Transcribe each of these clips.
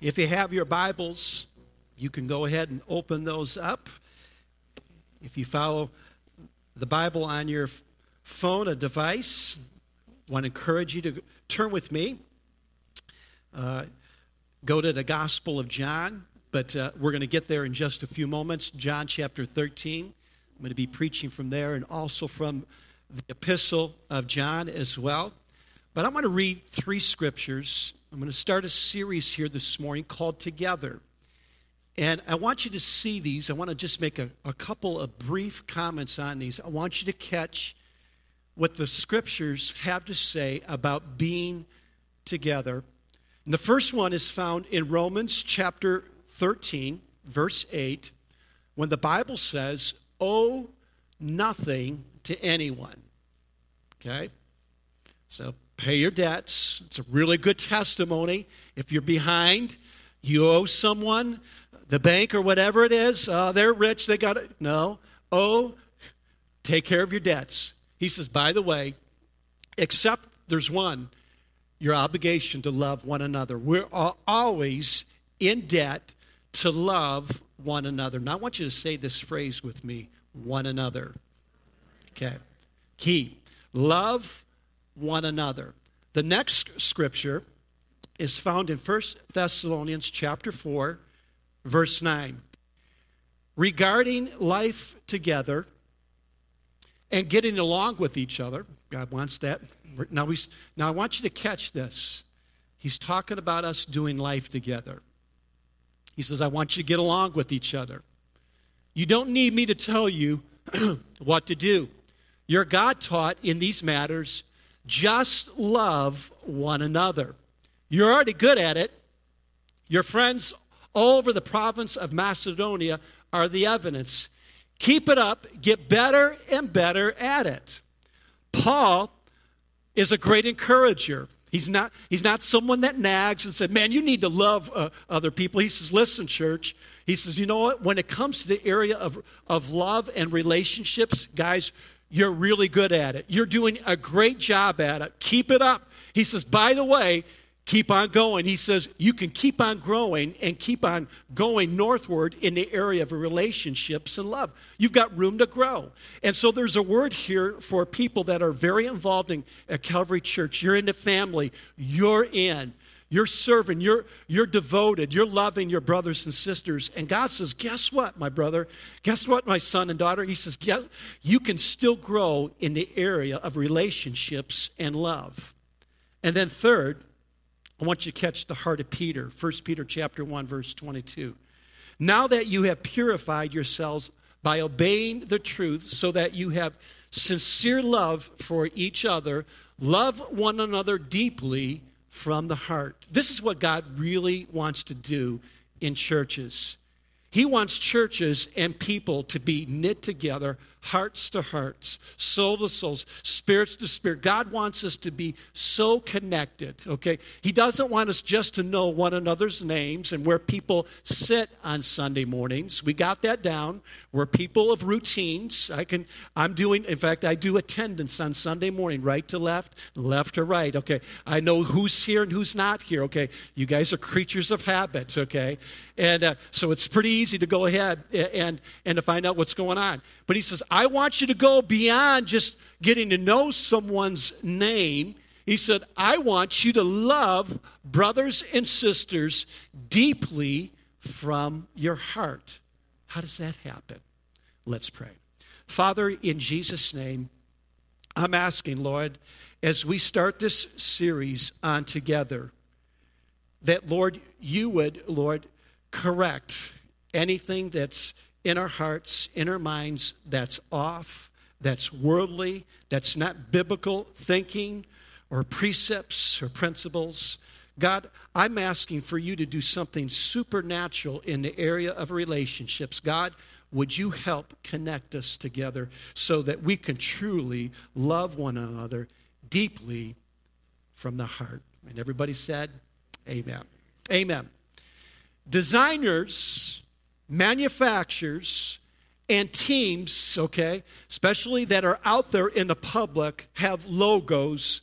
If you have your Bibles, you can go ahead and open those up. If you follow the Bible on your phone, a device, I want to encourage you to turn with me. Uh, go to the Gospel of John, but uh, we're going to get there in just a few moments. John chapter 13. I'm going to be preaching from there and also from the Epistle of John as well. But I want to read three scriptures. I'm going to start a series here this morning called Together. And I want you to see these. I want to just make a, a couple of brief comments on these. I want you to catch what the scriptures have to say about being together. And the first one is found in Romans chapter 13, verse 8, when the Bible says, Owe nothing to anyone. Okay? So pay your debts. It's a really good testimony. If you're behind, you owe someone, the bank or whatever it is, uh, they're rich, they got it. No. Oh, take care of your debts. He says, by the way, except there's one, your obligation to love one another. We're always in debt to love one another. Now, I want you to say this phrase with me one another. Okay. Key love one another. The next scripture is found in 1 Thessalonians chapter 4 verse 9. Regarding life together and getting along with each other, God wants that. Now, we, now I want you to catch this. He's talking about us doing life together. He says, I want you to get along with each other. You don't need me to tell you what to do. You're God taught in these matters. Just love one another. You're already good at it. Your friends all over the province of Macedonia are the evidence. Keep it up, get better and better at it. Paul is a great encourager. He's not, he's not someone that nags and said, Man, you need to love uh, other people. He says, Listen, church. He says, You know what? When it comes to the area of, of love and relationships, guys, you're really good at it. You're doing a great job at it. Keep it up. He says, By the way, keep on going. He says you can keep on growing and keep on going northward in the area of relationships and love. You've got room to grow. And so there's a word here for people that are very involved in at Calvary Church. You're in the family, you're in. You're serving, you're, you're devoted, you're loving your brothers and sisters. And God says, Guess what, my brother? Guess what, my son and daughter? He says, Guess, You can still grow in the area of relationships and love. And then, third, I want you to catch the heart of Peter. 1 Peter chapter 1 verse 22. Now that you have purified yourselves by obeying the truth so that you have sincere love for each other, love one another deeply from the heart. This is what God really wants to do in churches. He wants churches and people to be knit together, hearts to hearts, soul to souls, spirits to spirit. God wants us to be so connected, okay? He doesn't want us just to know one another's names and where people sit on Sunday mornings. We got that down. We're people of routines. I can I'm doing in fact I do attendance on Sunday morning, right to left, left to right, okay? I know who's here and who's not here, okay? You guys are creatures of habits, okay? And uh, so it's pretty easy to go ahead and, and to find out what's going on. But he says, I want you to go beyond just getting to know someone's name. He said, I want you to love brothers and sisters deeply from your heart. How does that happen? Let's pray. Father, in Jesus' name, I'm asking, Lord, as we start this series on together, that, Lord, you would, Lord, correct anything that's in our hearts, in our minds, that's off, that's worldly, that's not biblical thinking or precepts or principles. God, I'm asking for you to do something supernatural in the area of relationships. God, would you help connect us together so that we can truly love one another deeply from the heart? And everybody said, Amen. Amen. Designers, manufacturers, and teams, okay, especially that are out there in the public, have logos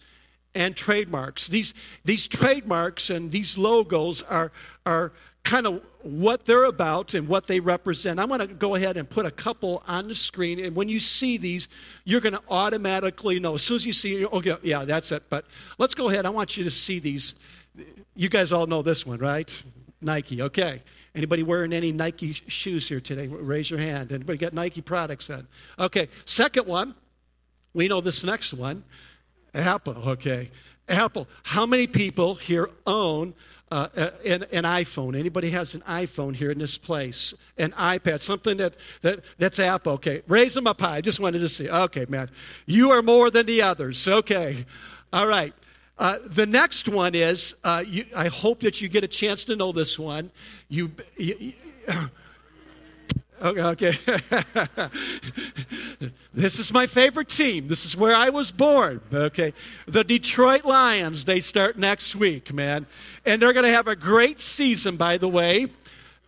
and trademarks. These, these trademarks and these logos are, are kind of what they're about and what they represent. I'm going to go ahead and put a couple on the screen. And when you see these, you're going to automatically know. As soon as you see, okay, yeah, that's it. But let's go ahead. I want you to see these. You guys all know this one, right? Nike. Okay. Anybody wearing any Nike shoes here today? Raise your hand. Anybody got Nike products on? Okay. Second one, we know this next one. Apple. Okay. Apple. How many people here own uh, an, an, iPhone. Anybody has an iPhone here in this place? An iPad, something that, that that's Apple. Okay, raise them up high. I just wanted to see. Okay, man, you are more than the others. Okay, all right. Uh, the next one is uh, you, I hope that you get a chance to know this one. You, you, you Okay, okay. this is my favorite team. This is where I was born. Okay. The Detroit Lions, they start next week, man. And they're going to have a great season, by the way.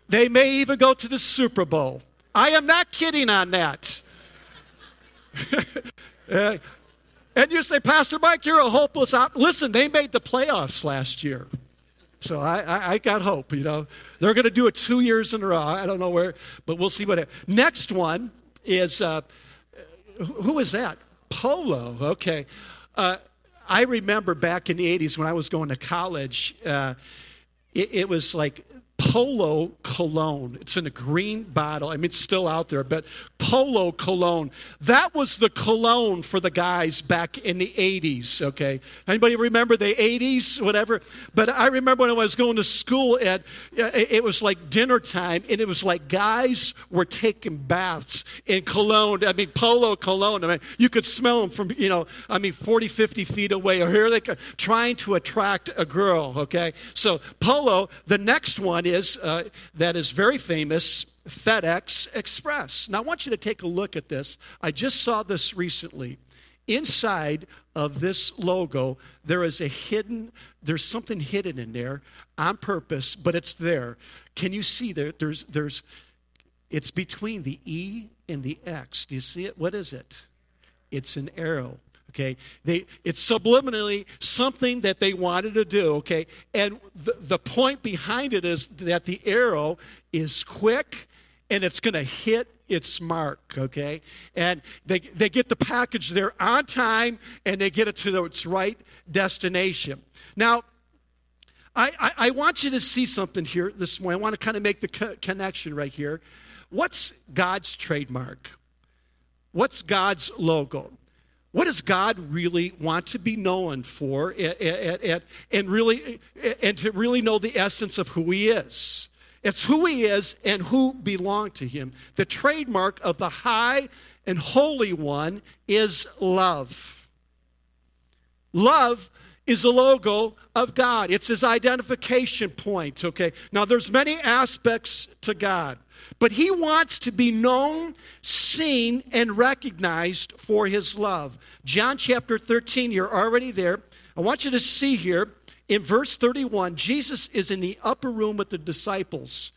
They may even go to the Super Bowl. I am not kidding on that. and you say, Pastor Mike, you're a hopeless op. Listen, they made the playoffs last year. So I, I, I, got hope, you know. They're going to do it two years in a row. I don't know where, but we'll see what happens. Next one is, uh, who is that? Polo. Okay. Uh, I remember back in the 80s when I was going to college, uh, it, it was like Polo cologne. It's in a green bottle. I mean, it's still out there, but Polo cologne. That was the cologne for the guys back in the 80s, okay? Anybody remember the 80s, whatever? But I remember when I was going to school, at, uh, it was like dinner time, and it was like guys were taking baths in cologne. I mean, Polo cologne. I mean, you could smell them from, you know, I mean, 40, 50 feet away. Or here they are trying to attract a girl, okay? So, Polo, the next one is uh, that is very famous FedEx Express. Now, I want you to take a look at this. I just saw this recently. Inside of this logo, there is a hidden, there's something hidden in there on purpose, but it's there. Can you see there? There's, there's, it's between the E and the X. Do you see it? What is it? It's an arrow okay? They it's subliminally something that they wanted to do okay? And the, the point behind it is that the arrow is quick and it's going to hit its mark okay? And they, they get the package there on time and they get it to its right destination. Now I, I, I want you to see something here this morning. I want to kind of make the co- connection right here. What's god's trademark? What's god's logo what does God really want to be known for and, really, and to really know the essence of who He is? It's who He is and who belong to Him. The trademark of the high and holy one is love. Love is the logo of God. It's his identification point, okay? Now there's many aspects to God, but he wants to be known, seen and recognized for his love. John chapter 13, you're already there. I want you to see here in verse 31, Jesus is in the upper room with the disciples.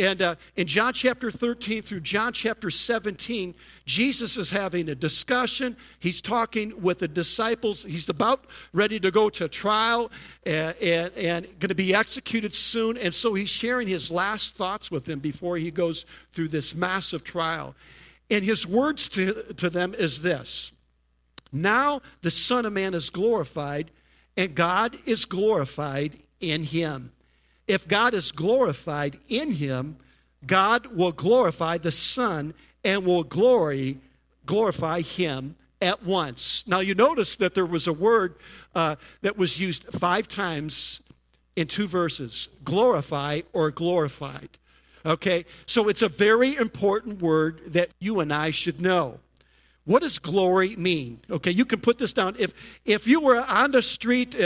And uh, in John chapter 13 through John chapter 17, Jesus is having a discussion. He's talking with the disciples. He's about ready to go to trial and, and, and going to be executed soon. And so he's sharing his last thoughts with them before he goes through this massive trial. And his words to, to them is this Now the Son of Man is glorified, and God is glorified in him. If God is glorified in him, God will glorify the Son and will glory, glorify him at once. Now, you notice that there was a word uh, that was used five times in two verses glorify or glorified. Okay? So it's a very important word that you and I should know. What does glory mean? Okay, you can put this down. If, if you were on the street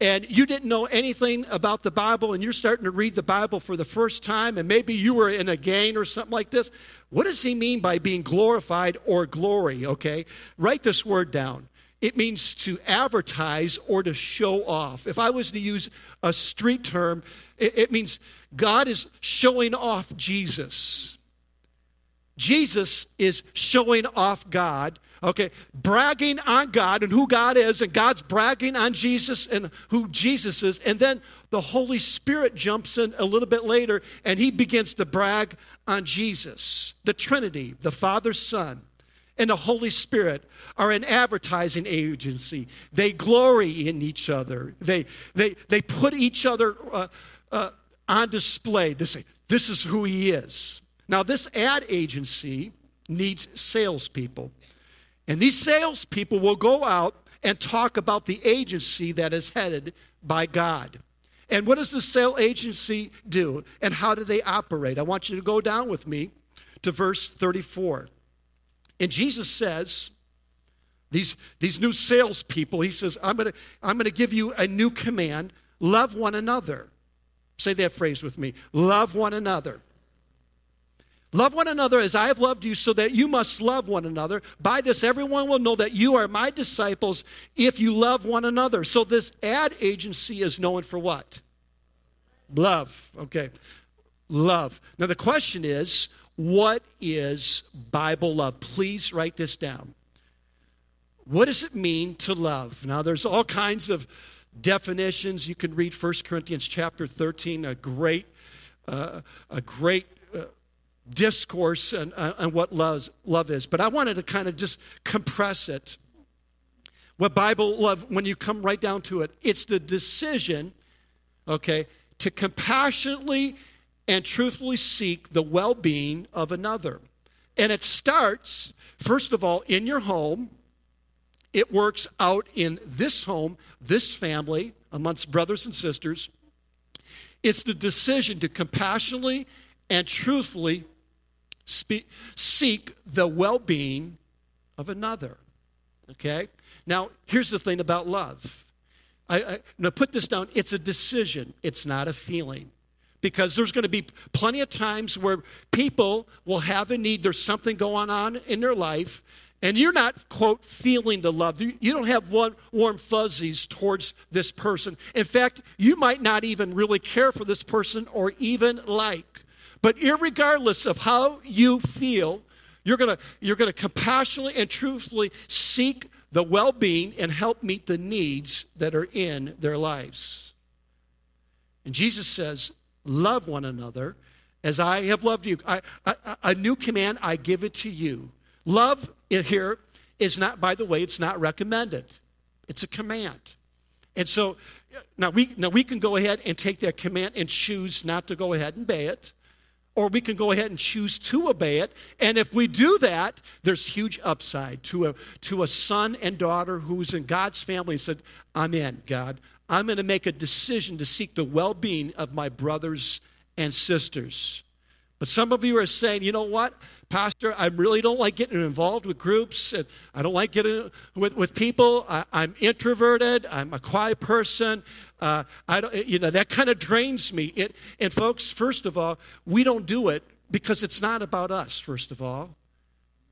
and, you didn't know anything about the Bible and you're starting to read the Bible for the first time, and maybe you were in a gang or something like this, what does he mean by being glorified or glory? Okay, write this word down. It means to advertise or to show off. If I was to use a street term, it, it means God is showing off Jesus. Jesus is showing off God Okay, bragging on God and who God is, and God's bragging on Jesus and who Jesus is. And then the Holy Spirit jumps in a little bit later and he begins to brag on Jesus. The Trinity, the Father, Son, and the Holy Spirit are an advertising agency. They glory in each other, they, they, they put each other uh, uh, on display to say, this is who he is. Now, this ad agency needs salespeople. And these salespeople will go out and talk about the agency that is headed by God. And what does the sale agency do? And how do they operate? I want you to go down with me to verse 34. And Jesus says, these, these new salespeople, he says, I'm going to I'm going to give you a new command love one another. Say that phrase with me love one another. Love one another as I have loved you, so that you must love one another. By this, everyone will know that you are my disciples if you love one another. So, this ad agency is known for what? Love. Okay. Love. Now, the question is what is Bible love? Please write this down. What does it mean to love? Now, there's all kinds of definitions. You can read 1 Corinthians chapter 13, a great, uh, a great uh, discourse on, on uh, what love, love is. But I wanted to kind of just compress it. What Bible love, when you come right down to it, it's the decision, okay, to compassionately and truthfully seek the well being of another. And it starts, first of all, in your home. It works out in this home, this family, amongst brothers and sisters. It's the decision to compassionately and truthfully speak, seek the well being of another. Okay? Now, here's the thing about love. I, I, now, put this down. It's a decision, it's not a feeling. Because there's going to be plenty of times where people will have a need, there's something going on in their life, and you're not, quote, feeling the love. You don't have one warm fuzzies towards this person. In fact, you might not even really care for this person or even like. But regardless of how you feel, you're going you're going to compassionately and truthfully seek the well-being and help meet the needs that are in their lives. And Jesus says, "Love one another as I have loved you. I, I, a new command I give it to you. Love here is not, by the way, it's not recommended. It's a command. And so now we now we can go ahead and take that command and choose not to go ahead and obey it or we can go ahead and choose to obey it. And if we do that, there's huge upside to a, to a son and daughter who's in God's family and said, I'm in, God. I'm going to make a decision to seek the well being of my brothers and sisters. But some of you are saying, you know what? Pastor, I really don't like getting involved with groups. And I don't like getting with, with people. I, am introverted. I'm a quiet person. Uh, I don't, you know, that kind of drains me. It, and folks, first of all, we don't do it because it's not about us, first of all.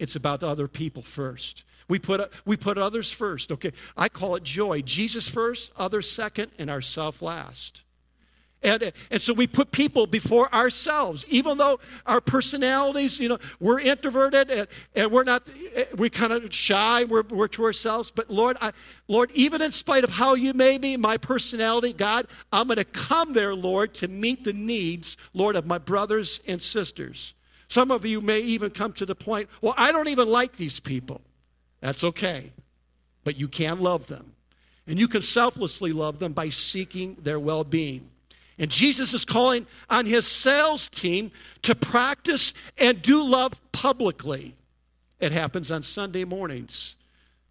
It's about other people first. We put, we put others first, okay? I call it joy. Jesus first, others second, and ourself last. And, and so we put people before ourselves, even though our personalities, you know, we're introverted and, and we're not, we kind of shy, we're, we're to ourselves. But Lord, I, Lord, even in spite of how you made me, my personality, God, I'm going to come there, Lord, to meet the needs, Lord, of my brothers and sisters. Some of you may even come to the point, well, I don't even like these people. That's okay. But you can love them. And you can selflessly love them by seeking their well being. And Jesus is calling on his sales team to practice and do love publicly. It happens on Sunday mornings.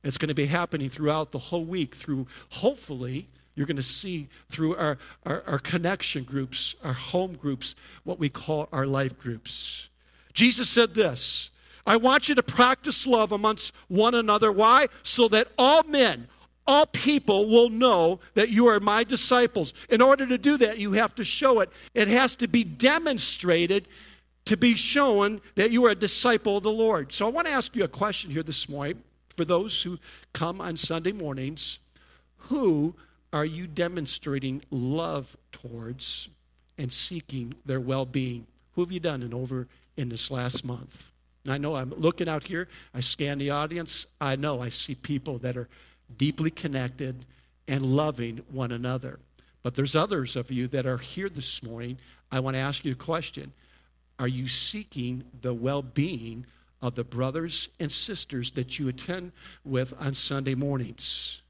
It's going to be happening throughout the whole week, through hopefully, you're going to see through our, our, our, connection groups, our home groups, what we call our life groups. Jesus said this I want you to practice love amongst one another. Why? So that all men, all people will know that you are my disciples. In order to do that, you have to show it. It has to be demonstrated to be shown that you are a disciple of the Lord. So I want to ask you a question here this morning for those who come on Sunday mornings. Who are you demonstrating love towards and seeking their well being? Who have you done in over in this last month? I know I'm looking out here, I scan the audience, I know I see people that are deeply connected and loving one another. But there's others of you that are here this morning. I want to ask you a question. Are you seeking the well being of the brothers and sisters that you attend with on Sunday mornings?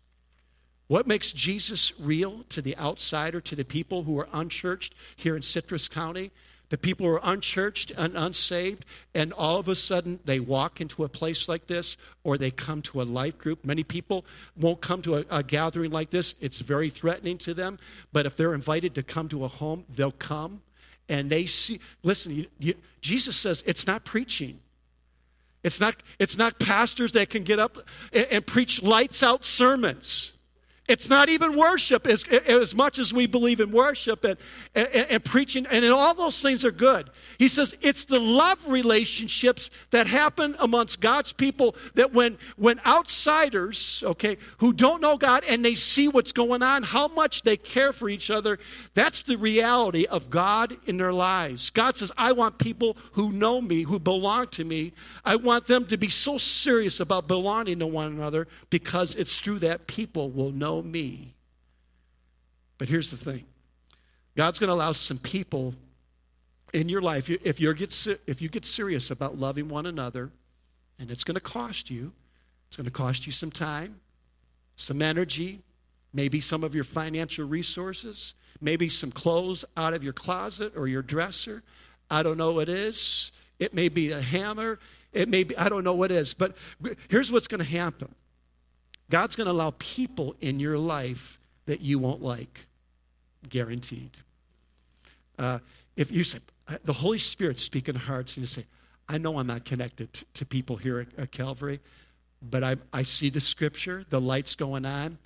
What makes Jesus real to the outsider, to the people who are unchurched here in Citrus County? The people are unchurched and unsaved, and all of a sudden they walk into a place like this or they come to a life group. Many people won't come to a, a gathering like this, it's very threatening to them. But if they're invited to come to a home, they'll come and they see. Listen, you, you, Jesus says it's not preaching. It's not, it's not pastors that can get up and, and preach lights out sermons. It's not even worship as, as much as we believe in worship and, and, and, preaching, and all those things are good. He says it's the love relationships that happen amongst God's people that when, when outsiders, okay, who don't know God and they see what's going on, how much they care for each other, that's the reality of God in their lives. God says, I want people who know me, who belong to me, I want them to be so serious about belonging to one another because it's through that people will know me. But here's the thing God's going to allow some people in your life, if, you get, if you get serious about loving one another, and it's going to cost you, it's going to cost you some time, some energy, maybe some of your financial resources, maybe some clothes out of your closet or your dresser. I don't know what it is. It may be a hammer. It may be, I don't know what it is. But here's what's going to happen God's going to allow people in your life that you won't like, guaranteed. Uh, if you say, the Holy Spirit speak in hearts, and you say, I know I'm not connected to, to people here at, at Calvary, but I, I see the scripture, the light's going on,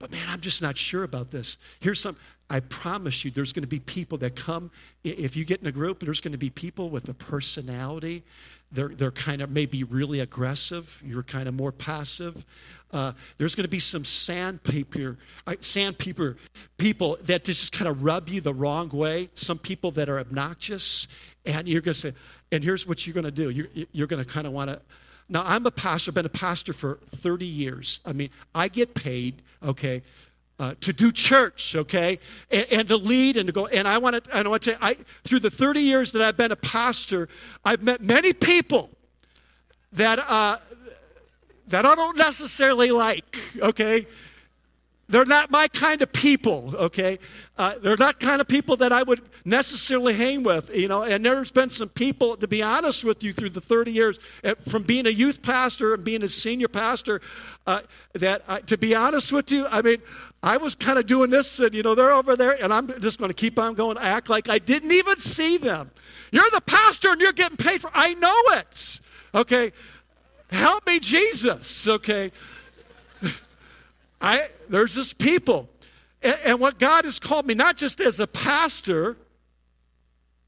but man, I'm just not sure about this. Here's some, I promise you, there's going to be people that come. If you get in a group, there's going to be people with a personality. They're, they're kind of maybe really aggressive. You're kind of more passive. Uh, there's going to be some sandpaper, uh, sandpaper people that just kind of rub you the wrong way. Some people that are obnoxious, and you're going to say, and here's what you're going to do. You're, you're going to kind of want to. Now, I'm a pastor, I've been a pastor for 30 years. I mean, I get paid, okay, uh, to do church, okay, and, and, to lead and to go. And I want to, I want to, I through the 30 years that I've been a pastor, I've met many people that uh, that I don't necessarily like, okay? They're not my kind of people, okay? Uh, they're not kind of people that I would necessarily hang with, you know. And there's been some people, to be honest with you, through the 30 years, from being a youth pastor and being a senior pastor, uh, that, uh, to be honest with you, I mean, I was kind of doing this, and, you know, they're over there, and I'm just going to keep on going, act like I didn't even see them. You're the pastor, and you're getting paid for I know it, okay? Help me, Jesus, okay? I, there's this people. And, and what God has called me, not just as a pastor,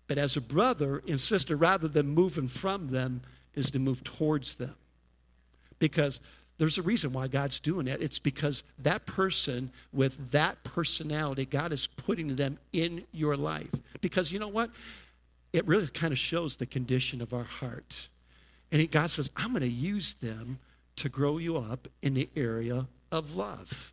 but as a brother and sister, rather than moving from them, is to move towards them. Because there's a reason why God's doing it. It's because that person with that personality, God is putting them in your life. Because you know what? It really kind of shows the condition of our heart. And God says, I'm going to use them to grow you up in the area of love.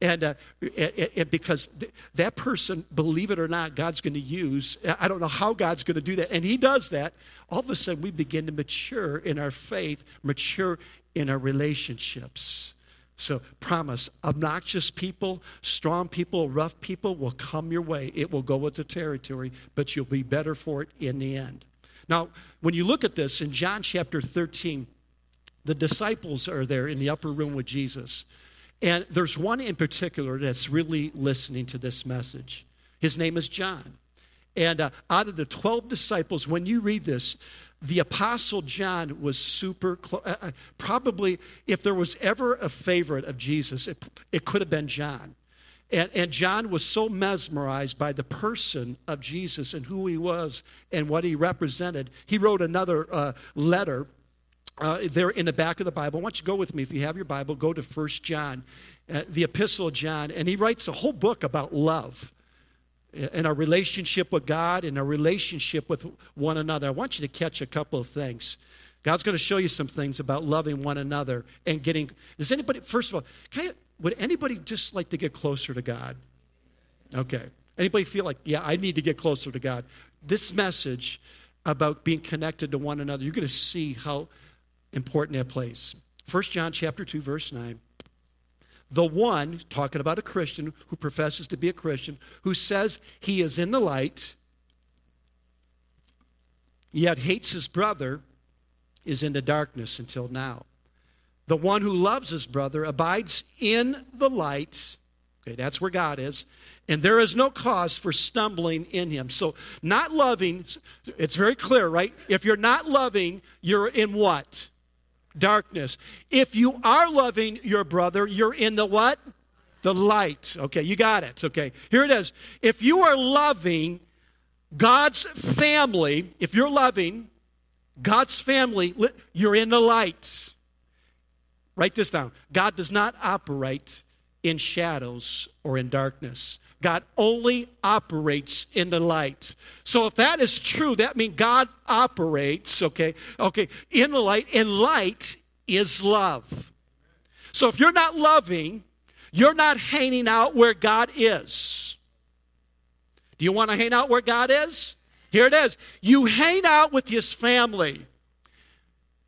And, uh, and, and because th- that person, believe it or not, God's going to use, I don't know how God's going to do that. And He does that. All of a sudden, we begin to mature in our faith, mature in our relationships. So, promise obnoxious people, strong people, rough people will come your way. It will go with the territory, but you'll be better for it in the end. Now, when you look at this in John chapter 13, the disciples are there in the upper room with Jesus. And there's one in particular that's really listening to this message. His name is John. And uh, out of the 12 disciples, when you read this, the apostle John was super close. Uh, uh, probably, if there was ever a favorite of Jesus, it, it could have been John. And, and John was so mesmerized by the person of Jesus and who he was and what he represented, he wrote another uh, letter uh, there in the back of the Bible. I want you to go with me, if you have your Bible, go to First John, uh, the Epistle of John, and he writes a whole book about love and our relationship with God and our relationship with one another. I want you to catch a couple of things. God's going to show you some things about loving one another and getting. Does anybody, first of all, I, would anybody just like to get closer to God? Okay. Anybody feel like, yeah, I need to get closer to God? This message about being connected to one another, you're going to see how important that plays. 1 John chapter 2, verse 9. The one, talking about a Christian who professes to be a Christian, who says he is in the light, yet hates his brother, is in the darkness until now. The one who loves his brother abides in the light. Okay, that's where God is. And there is no cause for stumbling in him. So, not loving, it's very clear, right? If you're not loving, you're in what? Darkness. If you are loving your brother, you're in the what? The light. Okay, you got it. Okay, here it is. If you are loving God's family, if you're loving God's family, you're in the light. Write this down. God does not operate in shadows or in darkness. God only operates in the light. So if that is true, that means God operates, okay, okay, in the light, and light is love. So if you're not loving, you're not hanging out where God is. Do you want to hang out where God is? Here it is. You hang out with his family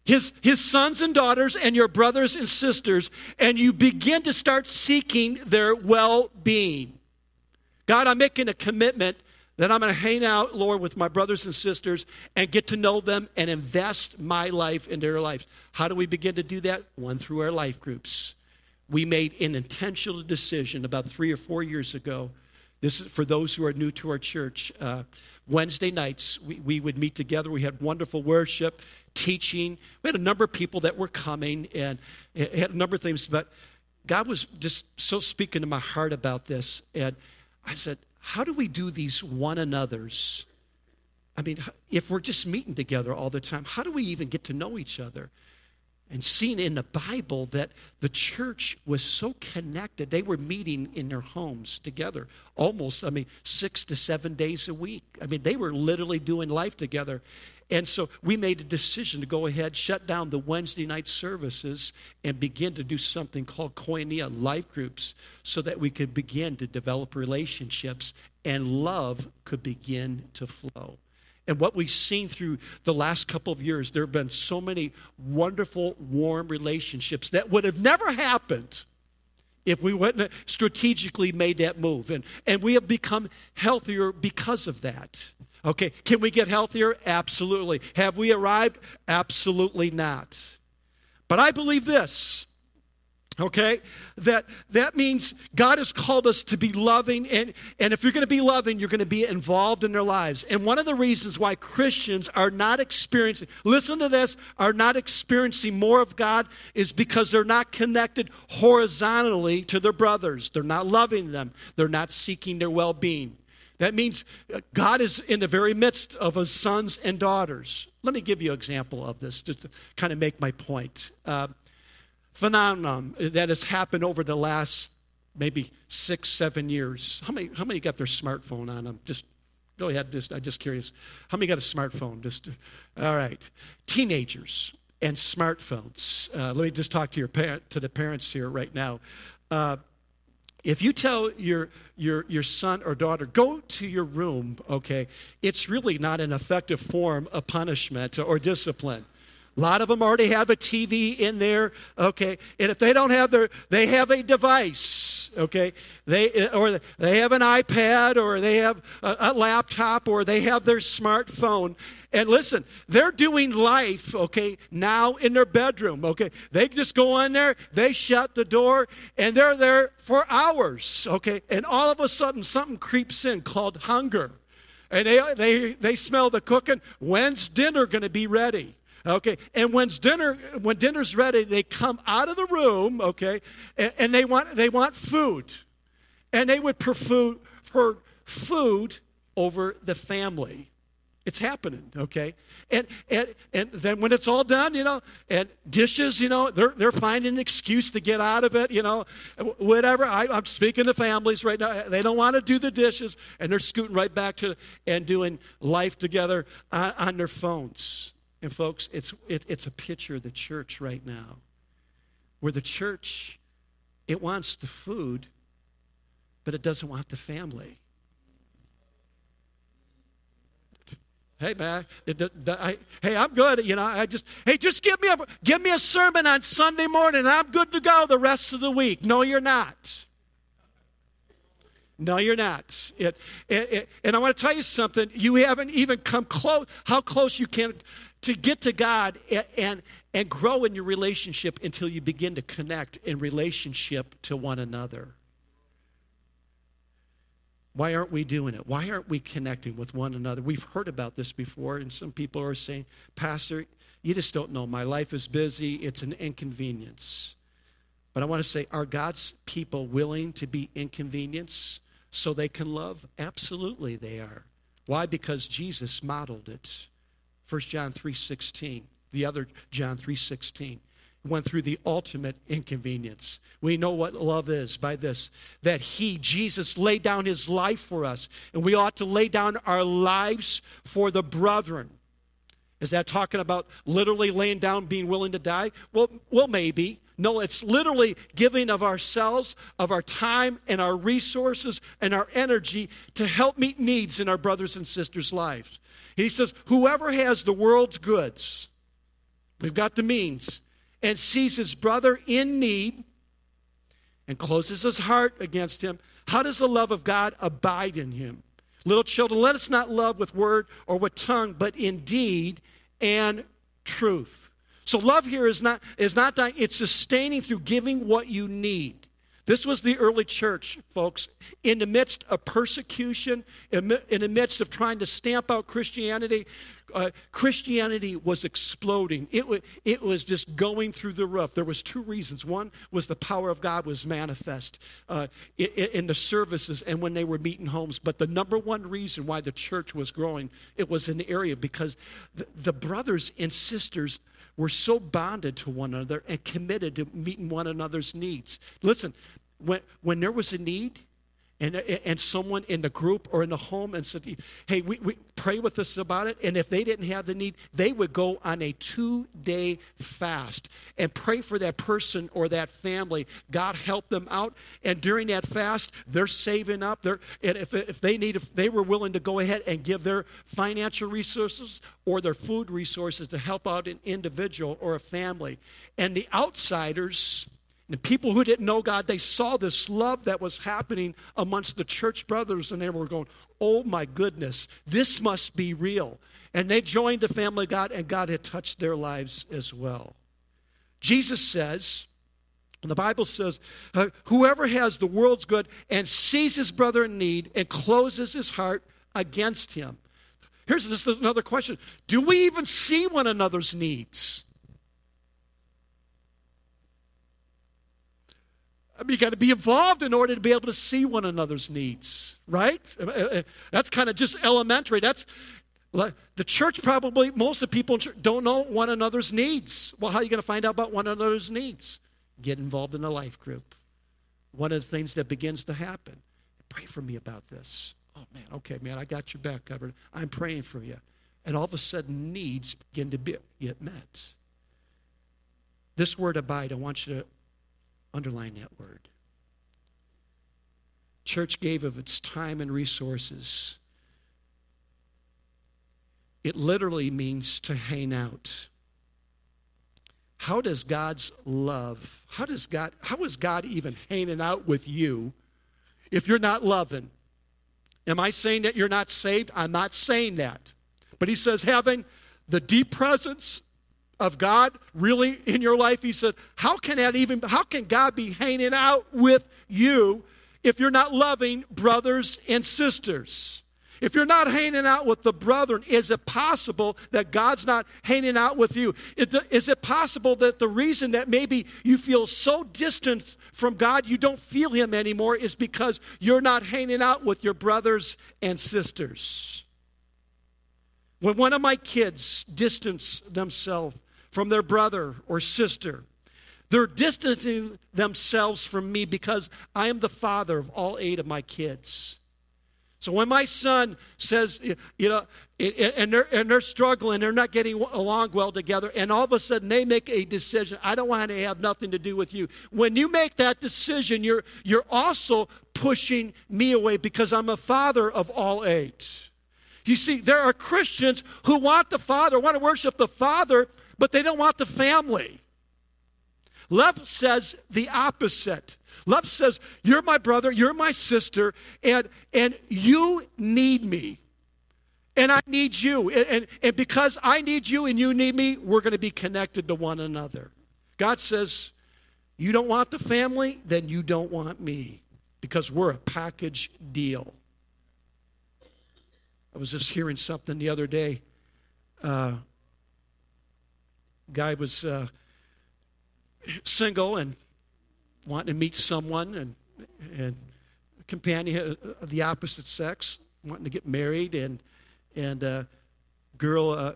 his, his sons and daughters and your brothers and sisters, and you begin to start seeking their well being. God, I'm making a commitment that I'm going to hang out, Lord, with my brothers and sisters and get to know them and invest my life in their lives. How do we begin to do that? One, through our life groups. We made an intentional decision about three or four years ago. This is for those who are new to our church. Uh, Wednesday nights, we, we would meet together. We had wonderful worship, teaching. We had a number of people that were coming and had a number of things, but God was just so speaking to my heart about this. And I said, How do we do these one another's? I mean, if we're just meeting together all the time, how do we even get to know each other? and seen in the Bible that the church was so connected. They were meeting in their homes together almost, I mean, six to seven days a week. I mean, they were literally doing life together. And so we made a decision to go ahead, shut down the Wednesday night services, and begin to do something called Koinonia life groups so that we could begin to develop relationships and love could begin to flow. And what we've seen through the last couple of years, there have been so many wonderful, warm relationships that would have never happened if we wouldn't strategically made that move. And, and we have become healthier because of that. Okay, can we get healthier? Absolutely. Have we arrived? Absolutely not. But I believe this okay? That that means god has called us to be loving and and if you're going to be loving you're going to be involved in their lives. And one of the reasons why christians are not experiencing listen to this are not experiencing more of god is because they're not connected horizontally to their brothers. They're not loving them. They're not seeking their well-being. That means uh, god is in the very midst of his sons and daughters. Let me give you an example of this to kind of make my point. Uh, phenomenon that has happened over the last maybe six, seven years. How many, how many got their smartphone on them? Just go ahead. Just, I'm just curious. How many got a smartphone? Just all right. Teenagers and smartphones. Uh, let me just talk to your parent, to the parents here right now. Uh, if you tell your, your, your son or daughter, go to your room, okay, it's really not an effective form of punishment or discipline. A lot of them already have a TV in there, okay? And if they don't have their, they have a device, okay? They, uh, or they have an iPad or they have a, a laptop or they have their smartphone. And listen, they're doing life, okay, now in their bedroom, okay? They just go in there, they shut the door, and they're there for hours, okay? And all of a sudden, something creeps in called hunger. And they, they, they smell the cooking. When's dinner going to be ready? Okay, and when dinner when dinner's ready, they come out of the room, okay, and, and they want they want food, and they would prefer food over the family. It's happening, okay? And, and, and then when it's all done, you know, and dishes, you know, they're, they're finding an excuse to get out of it, you know, whatever. I, I'm speaking to families right now. They don't want to do the dishes, and they're scooting right back to and doing life together on, on their phones. And, folks, it's, it, it's a picture of the church right now, where the church, it wants the food, but it doesn't want the family. Hey man, it, it, I, hey, I'm good. You know, I just hey, just give me a give me a sermon on Sunday morning, and I'm good to go the rest of the week. No, you're not. No, you're not. It, it, and I want to tell you something. You haven't even come close. How close you can to get to God and, and and grow in your relationship until you begin to connect in relationship to one another. Why aren't we doing it? Why aren't we connecting with one another? We've heard about this before, and some people are saying, Pastor, you just don't know. My life is busy, it's an inconvenience. But I want to say, are God's people willing to be inconvenienced so they can love? Absolutely, they are. Why? Because Jesus modeled it. 1 John 3:16, the other John 3:16 went through the ultimate inconvenience. We know what love is by this that He, Jesus, laid down His life for us, and we ought to lay down our lives for the brethren. Is that talking about literally laying down, being willing to die? Well, well, maybe. No, it's literally giving of ourselves, of our time, and our resources and our energy to help meet needs in our brothers and sisters' lives. He says, Whoever has the world's goods, we've got the means, and sees his brother in need and closes his heart against him, how does the love of God abide in him? Little children, let us not love with word or with tongue, but in deed and truth. So love here is not is not dying, it's sustaining through giving what you need. This was the early church, folks. In the midst of persecution, in the midst of trying to stamp out Christianity, uh, Christianity was exploding. It, w- it was just going through the roof. There was two reasons. One was the power of God was manifest uh, in, in the services and when they were meeting homes. But the number one reason why the church was growing, it was the area because the, the brothers and sisters were so bonded to one another and committed to meeting one another's needs. Listen, when, when there was a need, and, and someone in the group or in the home and said, hey, we, we pray with us about it. And if they didn't have the need, they would go on a two day fast and pray for that person or that family. God help them out. And during that fast, they're saving up. They're, and if, if they need, if they were willing to go ahead and give their financial resources or their food resources to help out an individual or a family. And the outsiders, the people who didn't know God, they saw this love that was happening amongst the church brothers, and they were going, Oh my goodness, this must be real. And they joined the family of God, and God had touched their lives as well. Jesus says, and the Bible says, uh, whoever has the world's good and sees his brother in need and closes his heart against him. Here's another question Do we even see one another's needs? I mean, you got to be involved in order to be able to see one another's needs, right? Uh, uh, uh, that's kind of just elementary. That's the church probably most of the people don't know one another's needs. Well, how are you going to find out about one another's needs? Get involved in a life group. One of the things that begins to happen. Pray for me about this. Oh man, okay, man, I got your back covered. I'm praying for you. And all of a sudden needs begin to be, get met. This word abide, I want you to Underline that word. Church gave of its time and resources. It literally means to hang out. How does God's love, how does God, how is God even hanging out with you if you're not loving? Am I saying that you're not saved? I'm not saying that. But he says having the deep presence of God really in your life? He said, How can that even, how can God be hanging out with you if you're not loving brothers and sisters? If you're not hanging out with the brethren, is it possible that God's not hanging out with you? Is it possible that the reason that maybe you feel so distant from God, you don't feel Him anymore, is because you're not hanging out with your brothers and sisters? When one of my kids distance themselves from their brother or sister. They're distancing themselves from me because I am the father of all eight of my kids. So when my son says, you know, and they're, and they're struggling, they're not getting along well together, and all of a sudden they make a decision, I don't want to have nothing to do with you. When you make that decision, you're, you're also pushing me away because I'm a father of all eight. You see, there are Christians who want the Father, want to worship the Father, but they don't want the family. Love says the opposite. Love says, You're my brother, you're my sister, and, and you need me. And I need you. And, and, and because I need you and you need me, we're going to be connected to one another. God says, You don't want the family, then you don't want me because we're a package deal. I was just hearing something the other day. Uh, guy was uh, single and wanting to meet someone and and companion of the opposite sex wanting to get married and and uh, girl uh,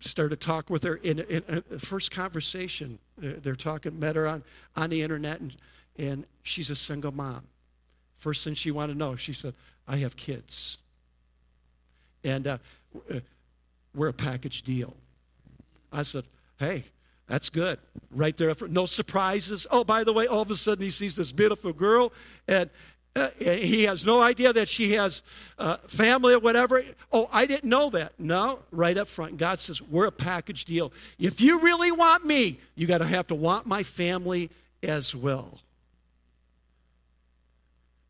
started to talk with her in, in, in the first conversation they're, they're, talking met her on on the internet and and she's a single mom. First thing she wanted to know she said i have kids. And uh, uh we're a package deal. I said hey that's good. Right there. No surprises. Oh, by the way, all of a sudden he sees this beautiful girl and uh, he has no idea that she has uh, family or whatever. Oh, I didn't know that. No, right up front. God says, we're a package deal. If you really want me, you got to have to want my family as well.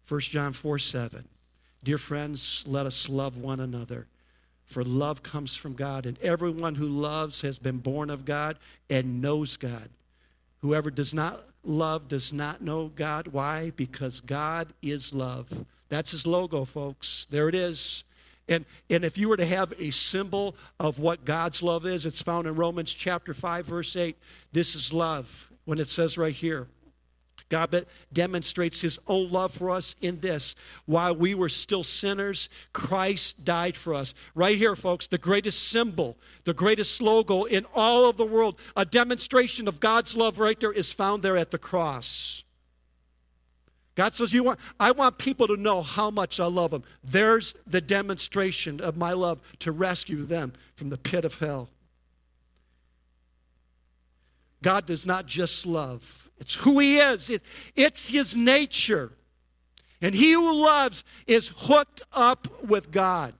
1 John 4 7. Dear friends, let us love one another. For love comes from God, and everyone who loves has been born of God and knows God. Whoever does not love does not know God. Why? Because God is love. That's his logo, folks. There it is. And, and if you were to have a symbol of what God's love is, it's found in Romans chapter 5, verse 8. This is love, when it says right here. God demonstrates his own love for us in this. While we were still sinners, Christ died for us. Right here, folks, the greatest symbol, the greatest logo in all of the world, a demonstration of God's love right there is found there at the cross. God says, you want, I want people to know how much I love them. There's the demonstration of my love to rescue them from the pit of hell. God does not just love, it's who He is, it, it's His nature. And he who loves is hooked up with God.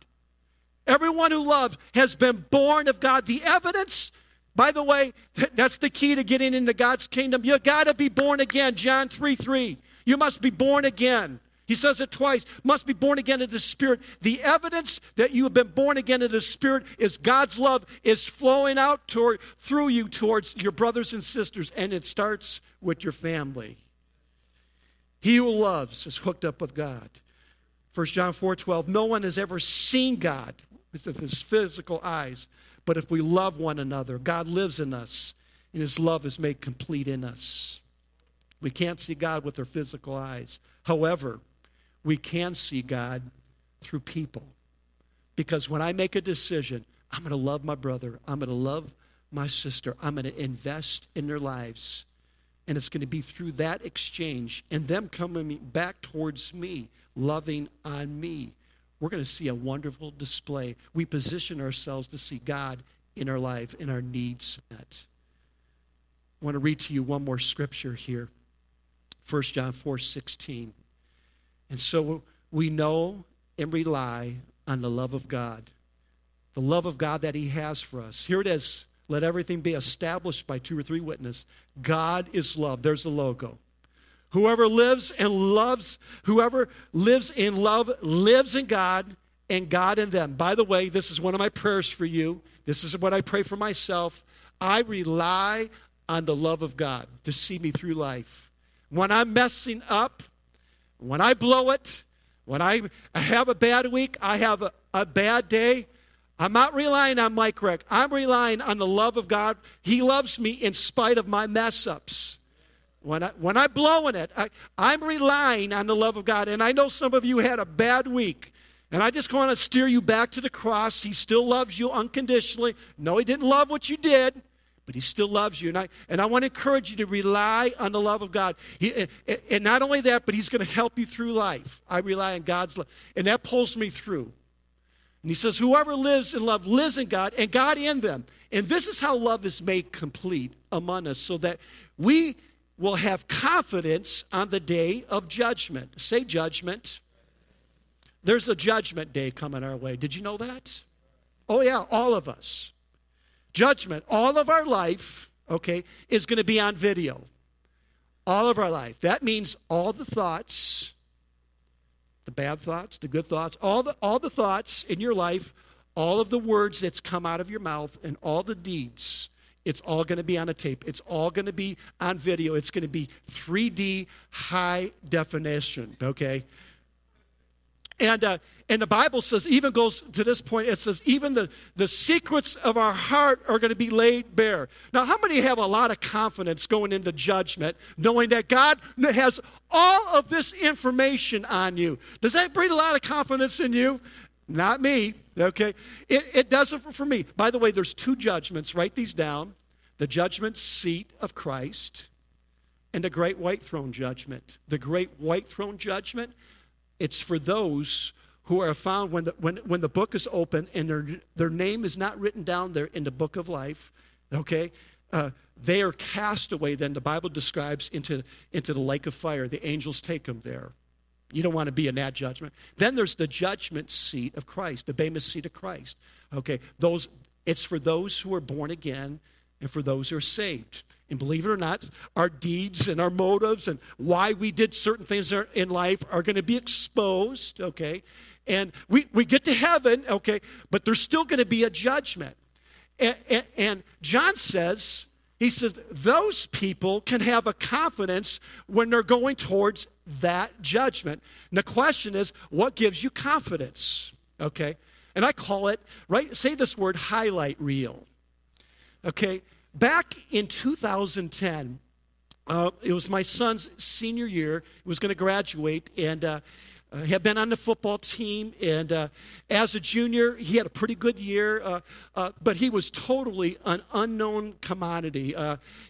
Everyone who loves has been born of God. The evidence, by the way, that's the key to getting into God's kingdom. You got to be born again. John 3 3. You must be born again. He says it twice must be born again in the Spirit. The evidence that you have been born again in the Spirit is God's love is flowing out toward, through you towards your brothers and sisters, and it starts with your family. He who loves is hooked up with God. 1 John 4 12, no one has ever seen God with his physical eyes, but if we love one another, God lives in us, and his love is made complete in us. We can't see God with our physical eyes. However, we can see God through people. Because when I make a decision, I'm going to love my brother, I'm going to love my sister, I'm going to invest in their lives. And it's going to be through that exchange and them coming back towards me, loving on me. We're going to see a wonderful display. We position ourselves to see God in our life, in our needs met. I want to read to you one more scripture here 1 John 4 16. And so we know and rely on the love of God, the love of God that He has for us. Here it is. Let everything be established by two or three witnesses. God is love. There's the logo. Whoever lives and loves, whoever lives in love lives in God and God in them. By the way, this is one of my prayers for you. This is what I pray for myself. I rely on the love of God to see me through life. When I'm messing up, when I blow it, when I have a bad week, I have a, a bad day, I'm not relying on my Rick. I'm relying on the love of God. He loves me in spite of my mess ups. When, I, when I'm blowing it, I, I'm relying on the love of God. And I know some of you had a bad week. And I just want to steer you back to the cross. He still loves you unconditionally. No, He didn't love what you did, but he still loves you. And I, and I want to encourage you to rely on the love of God. He, and, and not only that, but he's going to help you through life. I rely on God's love. And that pulls me through. And he says, Whoever lives in love lives in God and God in them. And this is how love is made complete among us, so that we will have confidence on the day of judgment. Say judgment. There's a judgment day coming our way. Did you know that? Oh, yeah, all of us. Judgment, all of our life, okay, is going to be on video. All of our life. That means all the thoughts, the bad thoughts, the good thoughts, all the, all the thoughts in your life, all of the words that's come out of your mouth, and all the deeds. It's all going to be on a tape. It's all going to be on video. It's going to be 3D high definition, okay? And, uh, and the Bible says, even goes to this point, it says, even the, the secrets of our heart are going to be laid bare. Now, how many have a lot of confidence going into judgment, knowing that God has all of this information on you? Does that bring a lot of confidence in you? Not me, okay? It, it doesn't for me. By the way, there's two judgments. Write these down the judgment seat of Christ and the great white throne judgment. The great white throne judgment it's for those who are found when the, when, when the book is open and their, their name is not written down there in the book of life, okay? Uh, they are cast away, then the Bible describes, into, into the lake of fire. The angels take them there. You don't want to be in that judgment. Then there's the judgment seat of Christ, the Bema seat of Christ. Okay, those it's for those who are born again and for those who are saved. And believe it or not, our deeds and our motives and why we did certain things in life are going to be exposed, okay? And we, we get to heaven, okay, but there's still going to be a judgment. And, and, and John says, he says, those people can have a confidence when they're going towards that judgment. And the question is, what gives you confidence? Okay? And I call it, right? Say this word highlight reel. Okay? Back in 2010, uh, it was my son's senior year. He was going to graduate, and uh, uh, had been on the football team. And uh, as a junior, he had a pretty good year, uh, uh, but he was totally an unknown commodity.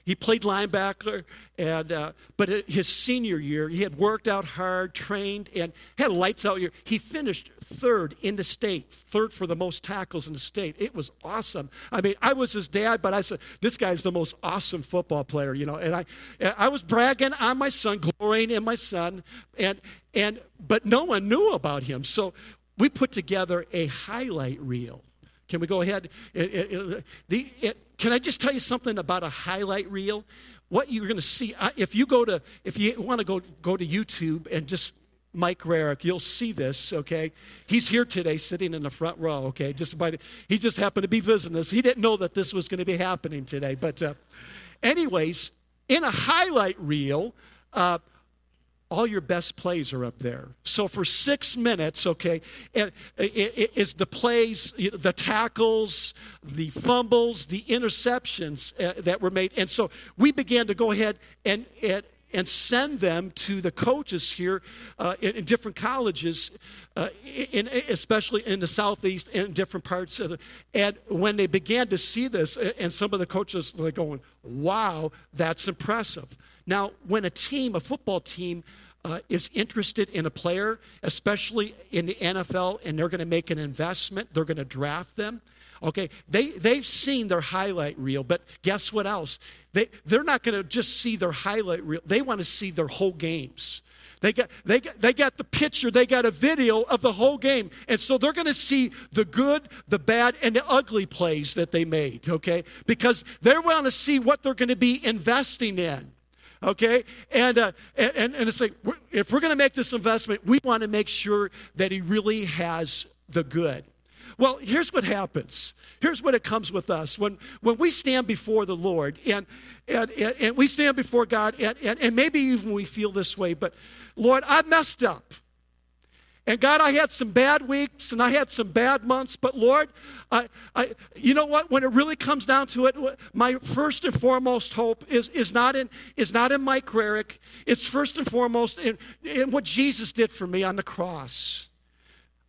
he played linebacker, and but his senior year, he had worked out hard, trained, and had a lights out year. He finished third in the state, third for the most tackles in the state. It was awesome. I mean, I was his dad, but I said, this guy's the most awesome football player, you know. And I, I was bragging on my son, glorying in my son, and and but no one knew about him. So we put together a highlight reel. Can we go ahead? It, it, it, the, can I just tell you something about a highlight reel? What you're going to see if you go to if you want to go go to YouTube and just Mike Rarick, you'll see this, okay? He's here today sitting in the front row, okay? Just about, he just happened to be visiting us. He didn't know that this was going to be happening today. But, uh, anyways, in a highlight reel, uh, all your best plays are up there. So for six minutes, okay, it, it, it is the plays, the tackles, the fumbles, the interceptions uh, that were made. And so we began to go ahead and, and, and send them to the coaches here uh, in, in, different colleges, uh, in, especially in the southeast and different parts of the. And when they began to see this, and some of the coaches were going, "Wow, that's impressive." Now, when a team, a football team, uh, is interested in a player, especially in the NFL, and they're going to make an investment, they're going to draft them. Okay, they, they've seen their highlight reel, but guess what else? They, they're not going to just see their highlight reel, they want to see their whole games. They got, they, got, they got the picture, they got a video of the whole game. And so they're going to see the good, the bad, and the ugly plays that they made, okay? Because they want to see what they're going to be investing in okay? And, uh, and, and it's like, if we're going to make this investment, we want to make sure that he really has the good. Well, here's what happens. Here's what it comes with us. When, when we stand before the Lord and, and, and, and we stand before God, and, and, and maybe even we feel this way, but Lord, I messed up. And God, I had some bad weeks and I had some bad months, but Lord, I, I, you know what? When it really comes down to it, my first and foremost hope is, is, not, in, is not in Mike Rarick. It's first and foremost in, in what Jesus did for me on the cross.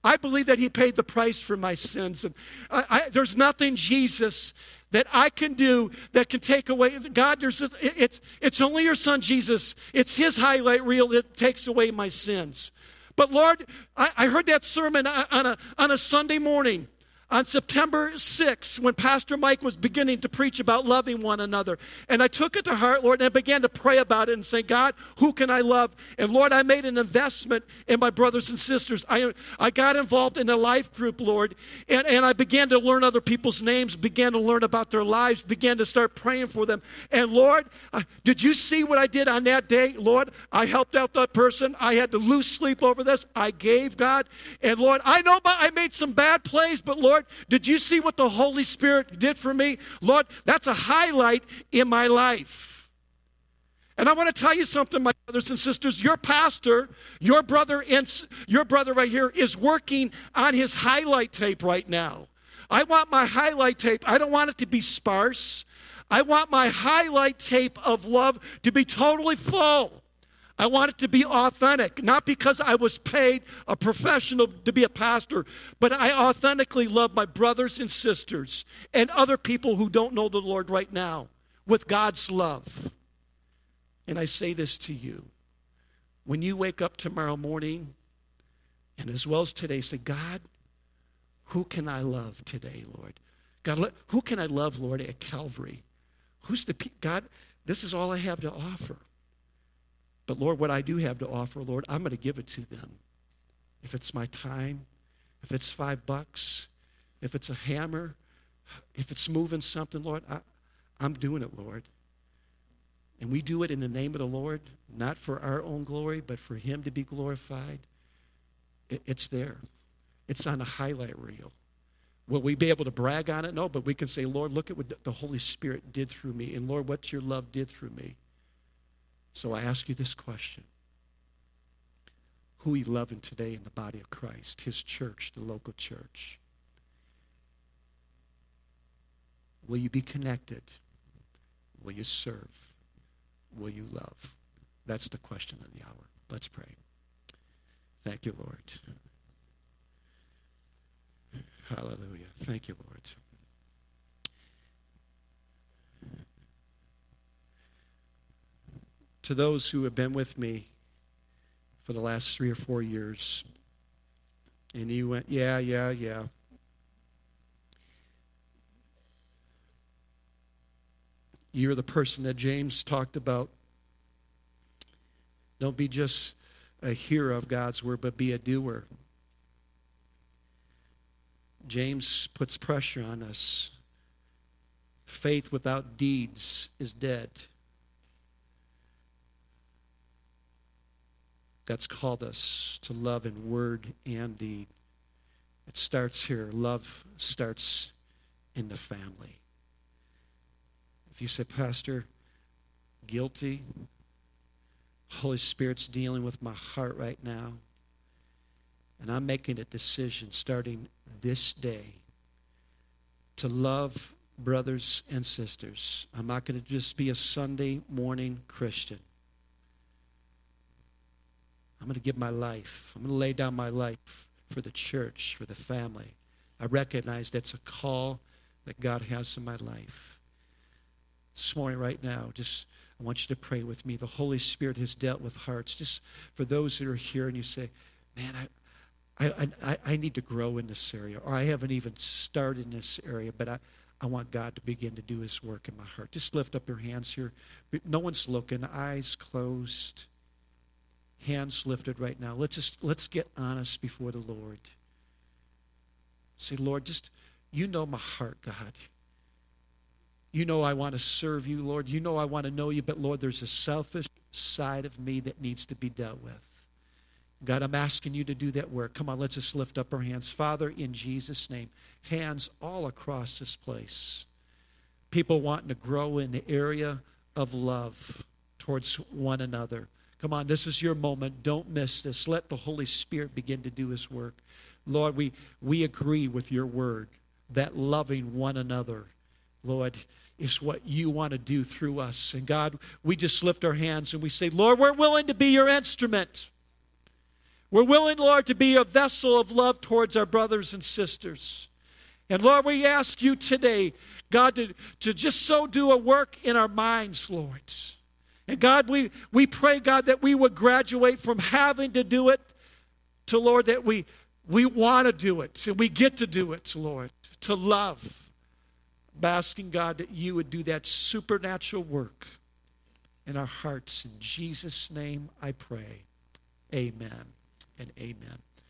I believe that He paid the price for my sins. And I, I, there's nothing, Jesus, that I can do that can take away. God, there's it's, it's only your Son, Jesus. It's His highlight reel that takes away my sins. But Lord, I, I heard that sermon on a, on a Sunday morning on September 6th, when Pastor Mike was beginning to preach about loving one another. And I took it to heart, Lord, and I began to pray about it and say, God, who can I love? And Lord, I made an investment in my brothers and sisters. I, I got involved in a life group, Lord, and, and I began to learn other people's names, began to learn about their lives, began to start praying for them. And Lord, uh, did you see what I did on that day? Lord, I helped out that person. I had to lose sleep over this. I gave God. And Lord, I know I made some bad plays, but Lord, Lord, did you see what the Holy Spirit did for me? Lord, that's a highlight in my life. And I want to tell you something, my brothers and sisters. Your pastor, your brother, and your brother right here is working on his highlight tape right now. I want my highlight tape. I don't want it to be sparse. I want my highlight tape of love to be totally full. I want it to be authentic, not because I was paid a professional to be a pastor, but I authentically love my brothers and sisters and other people who don't know the Lord right now with God's love. And I say this to you when you wake up tomorrow morning, and as well as today, say, God, who can I love today, Lord? God, who can I love, Lord, at Calvary? Who's the God? This is all I have to offer. But Lord, what I do have to offer, Lord, I'm going to give it to them. If it's my time, if it's five bucks, if it's a hammer, if it's moving something, Lord, I, I'm doing it, Lord. And we do it in the name of the Lord, not for our own glory, but for Him to be glorified. It, it's there, it's on the highlight reel. Will we be able to brag on it? No, but we can say, Lord, look at what the Holy Spirit did through me. And Lord, what your love did through me. So I ask you this question Who are you loving today in the body of Christ, his church, the local church? Will you be connected? Will you serve? Will you love? That's the question of the hour. Let's pray. Thank you, Lord. Hallelujah. Thank you, Lord. To those who have been with me for the last three or four years, and he went, yeah, yeah, yeah. You're the person that James talked about. Don't be just a hearer of God's word, but be a doer. James puts pressure on us. Faith without deeds is dead. God's called us to love in word and deed. It starts here. Love starts in the family. If you say, Pastor, guilty, Holy Spirit's dealing with my heart right now, and I'm making a decision starting this day to love brothers and sisters. I'm not going to just be a Sunday morning Christian. I'm going to give my life. I'm going to lay down my life for the church, for the family. I recognize that's a call that God has in my life. This morning, right now, just I want you to pray with me. The Holy Spirit has dealt with hearts. Just for those that are here and you say, man, I, I, I, I need to grow in this area, or I haven't even started in this area, but I, I want God to begin to do his work in my heart. Just lift up your hands here. No one's looking, eyes closed hands lifted right now. Let's just let's get honest before the Lord. Say, Lord, just you know my heart, God. You know I want to serve you, Lord. You know I want to know you, but Lord, there's a selfish side of me that needs to be dealt with. God, I'm asking you to do that work. Come on, let's just lift up our hands. Father, in Jesus' name, hands all across this place. People wanting to grow in the area of love towards one another. Come on, this is your moment. Don't miss this. Let the Holy Spirit begin to do his work. Lord, we, we agree with your word that loving one another, Lord, is what you want to do through us. And God, we just lift our hands and we say, Lord, we're willing to be your instrument. We're willing, Lord, to be a vessel of love towards our brothers and sisters. And Lord, we ask you today, God, to, to just so do a work in our minds, Lord. And God, we, we pray, God, that we would graduate from having to do it to, Lord, that we, we want to do it and we get to do it, Lord, to love. I'm asking, God, that you would do that supernatural work in our hearts. In Jesus' name I pray. Amen and amen.